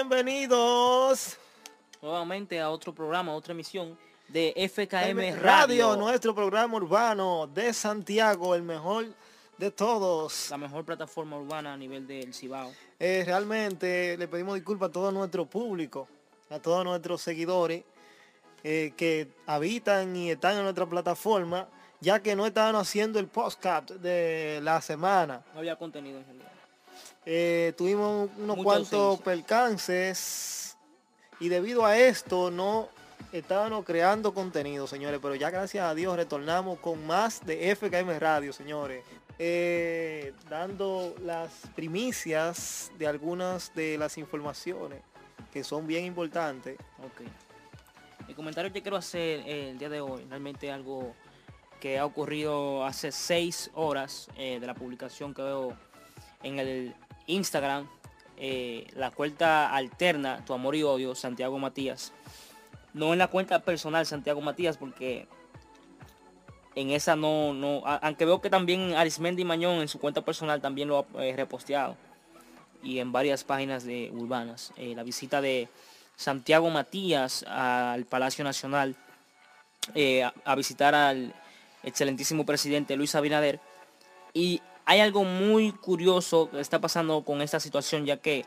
bienvenidos nuevamente a otro programa, a otra emisión de FKM Radio. Radio, nuestro programa urbano de Santiago, el mejor de todos. La mejor plataforma urbana a nivel del Cibao. Eh, realmente le pedimos disculpas a todo nuestro público, a todos nuestros seguidores eh, que habitan y están en nuestra plataforma, ya que no estaban haciendo el podcast de la semana. No había contenido en general. Eh, tuvimos unos Mucha cuantos ausencia. percances y debido a esto no estábamos creando contenido, señores, pero ya gracias a Dios retornamos con más de FKM Radio, señores. Eh, dando las primicias de algunas de las informaciones que son bien importantes. Ok. El comentario que quiero hacer eh, el día de hoy, realmente algo que ha ocurrido hace seis horas eh, de la publicación que veo en el Instagram, eh, la cuenta alterna, Tu Amor y Odio, Santiago Matías. No en la cuenta personal Santiago Matías, porque en esa no, no, aunque veo que también Arismendi Mañón en su cuenta personal también lo ha eh, reposteado. Y en varias páginas de urbanas. Eh, la visita de Santiago Matías al Palacio Nacional eh, a, a visitar al excelentísimo presidente Luis Abinader. Y hay algo muy curioso que está pasando con esta situación, ya que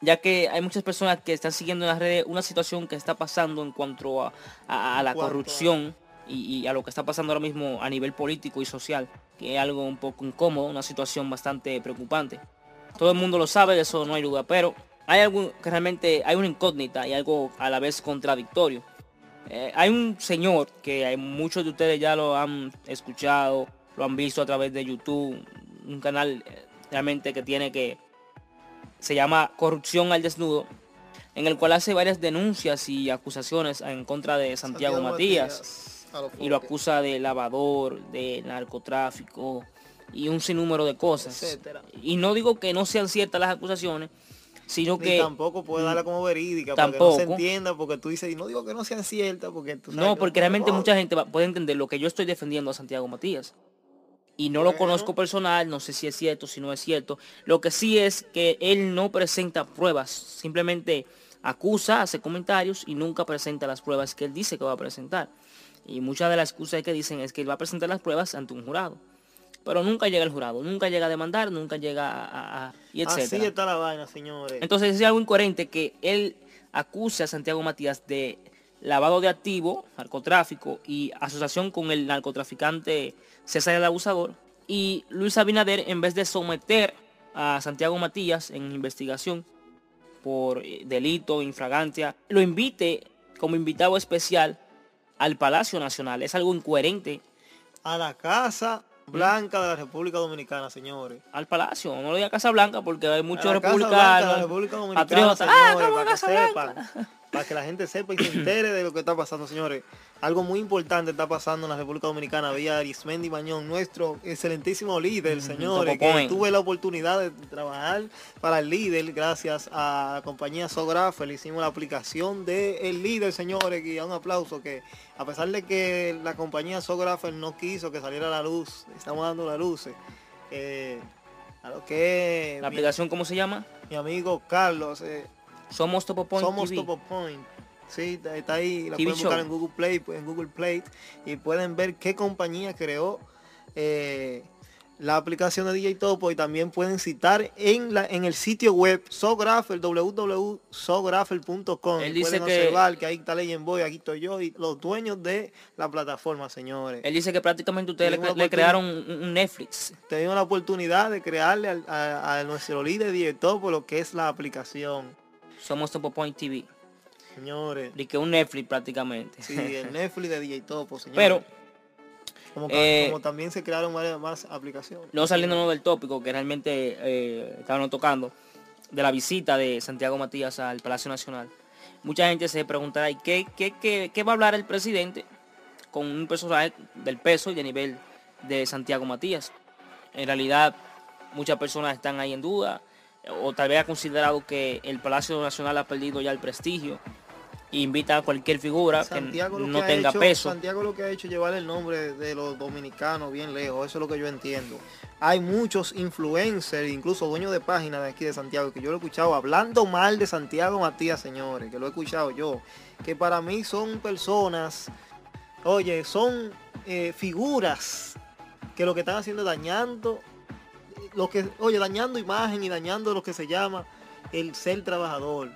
ya que hay muchas personas que están siguiendo en las redes una situación que está pasando en cuanto a, a- a la corrupción y, y a lo que está pasando ahora mismo a nivel político y social, que es algo un poco incómodo, una situación bastante preocupante. Todo el mundo lo sabe, de eso no hay duda, pero hay algo que realmente hay una incógnita y algo a la vez contradictorio. Eh, hay un señor que hay muchos de ustedes ya lo han escuchado, lo han visto a través de YouTube, un canal eh, realmente que tiene que se llama Corrupción al Desnudo, en el cual hace varias denuncias y acusaciones en contra de Santiago, Matías y lo acusa de lavador, de narcotráfico y un sinnúmero de cosas. etcétera. Y no digo que no sean ciertas las acusaciones, sino Ni que tampoco puede darla como verídica para que no se Tampoco. entienda, porque tú dices, y no digo que no sean ciertas, porque tú sabes no, que porque realmente mucha gente va- puede entender lo que yo estoy defendiendo a Santiago Matías. Y no lo conozco personal, no sé si es cierto, si no es cierto. Lo que sí es que él no presenta pruebas, simplemente acusa, hace comentarios y nunca presenta las pruebas que él dice que va a presentar. Y muchas de las excusas que dicen es que él va a presentar las pruebas ante un jurado. Pero nunca llega el jurado, nunca llega a demandar, nunca llega a... Así está la vaina, señores. Entonces es algo incoherente que él acuse a Santiago Matías de lavado de activo, narcotráfico y asociación con el narcotraficante César el Abusador. Y Luis Abinader, en vez de someter a Santiago Matías en investigación por eh, delito, infragancia, lo invite como invitado especial al Palacio Nacional. Es algo incoherente a la Casa Blanca de la República Dominicana, señores. al Palacio. No lo diga Casa Blanca porque hay muchos la Casa Blanca de la republicanos, República Dominicana, patriotas. señores, Ah, ¿cómo para que sepan, para que la gente sepa y se entere de lo que está pasando, señores. Algo muy importante está pasando en la República Dominicana vía Arismendi Mañón, nuestro excelentísimo líder, señores, que tuve la oportunidad de trabajar para el líder gracias a la compañía Sografer. Le hicimos la aplicación del líder, señores, y un aplauso que a pesar de que la compañía Sografer no quiso que saliera a la luz, estamos dando la luz. eh, a lo que La mi- aplicación, ¿cómo se llama? mi amigo Carlos, eh, Somos Topo Point somos TV. Topo Point. Sí, está- ahí, la TV pueden buscar show. en Google Play, pues, en Google Play y pueden ver qué compañía creó eh, la aplicación de DJ Topo y también pueden citar en la en el sitio web Sographer, www.sographer.com. Él dice pueden que- observar que ahí está Legend Boy, aquí estoy yo y los dueños de la plataforma, señores. Él dice que prácticamente ustedes le, crearon un, Netflix. Tenemos la oportunidad de crearle a, a nuestro líder DJ Topo lo que es la aplicación. Somos Topo Point TV. Señores, Y que un Netflix prácticamente. Sí, el Netflix de DJ Topo, señor. Pero como, eh, como también se crearon varias más aplicaciones. no saliéndonos del tópico que realmente eh, estaban tocando, de la visita de Santiago Matías al Palacio Nacional. Mucha gente se preguntará, ¿y qué, qué, qué, qué va a hablar el presidente con un personaje del peso y de nivel de Santiago Matías? En realidad, muchas personas están ahí en duda, o tal vez ha considerado que el Palacio Nacional ha perdido ya el prestigio e invita a cualquier figura Santiago que no que tenga hecho- peso. Santiago lo que ha hecho es llevar el nombre de los dominicanos bien lejos, eso es lo que yo entiendo. hay muchos influencers, incluso dueños de páginas de aquí de Santiago, que yo lo he escuchado hablando mal de Santiago Matías, señores, que lo he escuchado yo, que para mí son personas, oye, son eh, figuras que lo que están haciendo es dañando, lo que, oye, dañando imagen y dañando lo que se llama el ser trabajador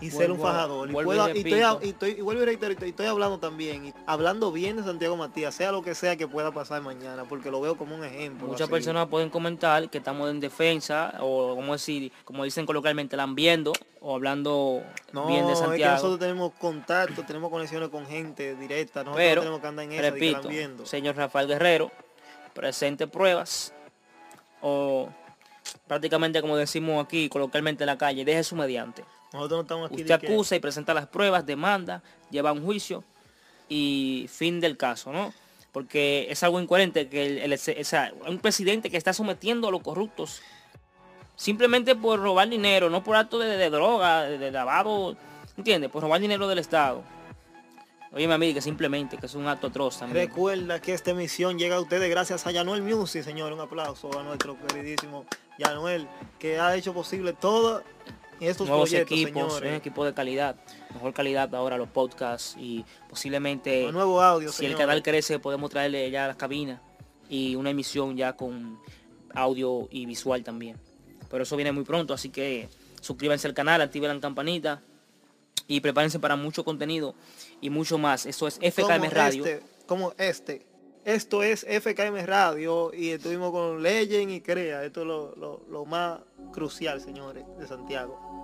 y ser un fajador. Y, puedo, y, estoy, y, vuelvo y reitero, y estoy hablando también, y hablando bien de Santiago Matías, sea lo que sea que pueda pasar mañana, porque lo veo como un ejemplo. Muchas personas pueden comentar que estamos en defensa, o como decir, como dicen coloquialmente, lambiendo, o hablando bien de Santiago. Es que nosotros tenemos contacto, tenemos conexiones con gente directa, nosotros Pero, tenemos que andar en esa repito, señor Rafael Guerrero, presente pruebas, o prácticamente como decimos aquí coloquialmente en la calle, deje su mediante. Nosotros no estamos aquí Usted acusa y presenta las pruebas, demanda, lleva un juicio y fin del caso, ¿no? Porque es algo incoherente que el, un presidente que está sometiendo a los corruptos simplemente por robar dinero, no por acto de, droga, de, lavado, ¿entiendes? Por robar dinero del Estado. Oye, mi amiga, que simplemente, que es un acto atroz también. Recuerda que esta emisión llega a ustedes gracias a Yanuel Music, señor. Un aplauso a nuestro queridísimo Yanuel, que ha hecho posible todo estos nuevos equipos, un equipo de calidad, mejor calidad ahora los podcasts y posiblemente nuevo audio, si el canal crece podemos traerle ya las cabinas y una emisión ya con audio y visual también. Pero eso viene muy pronto, así que suscríbanse al canal, activen la campanita y prepárense para mucho contenido y mucho más. Esto es FKM Radio. Este, como este. Esto es FKM Radio y estuvimos con Legend y Crea. Esto es lo, lo más crucial, señores, de Santiago.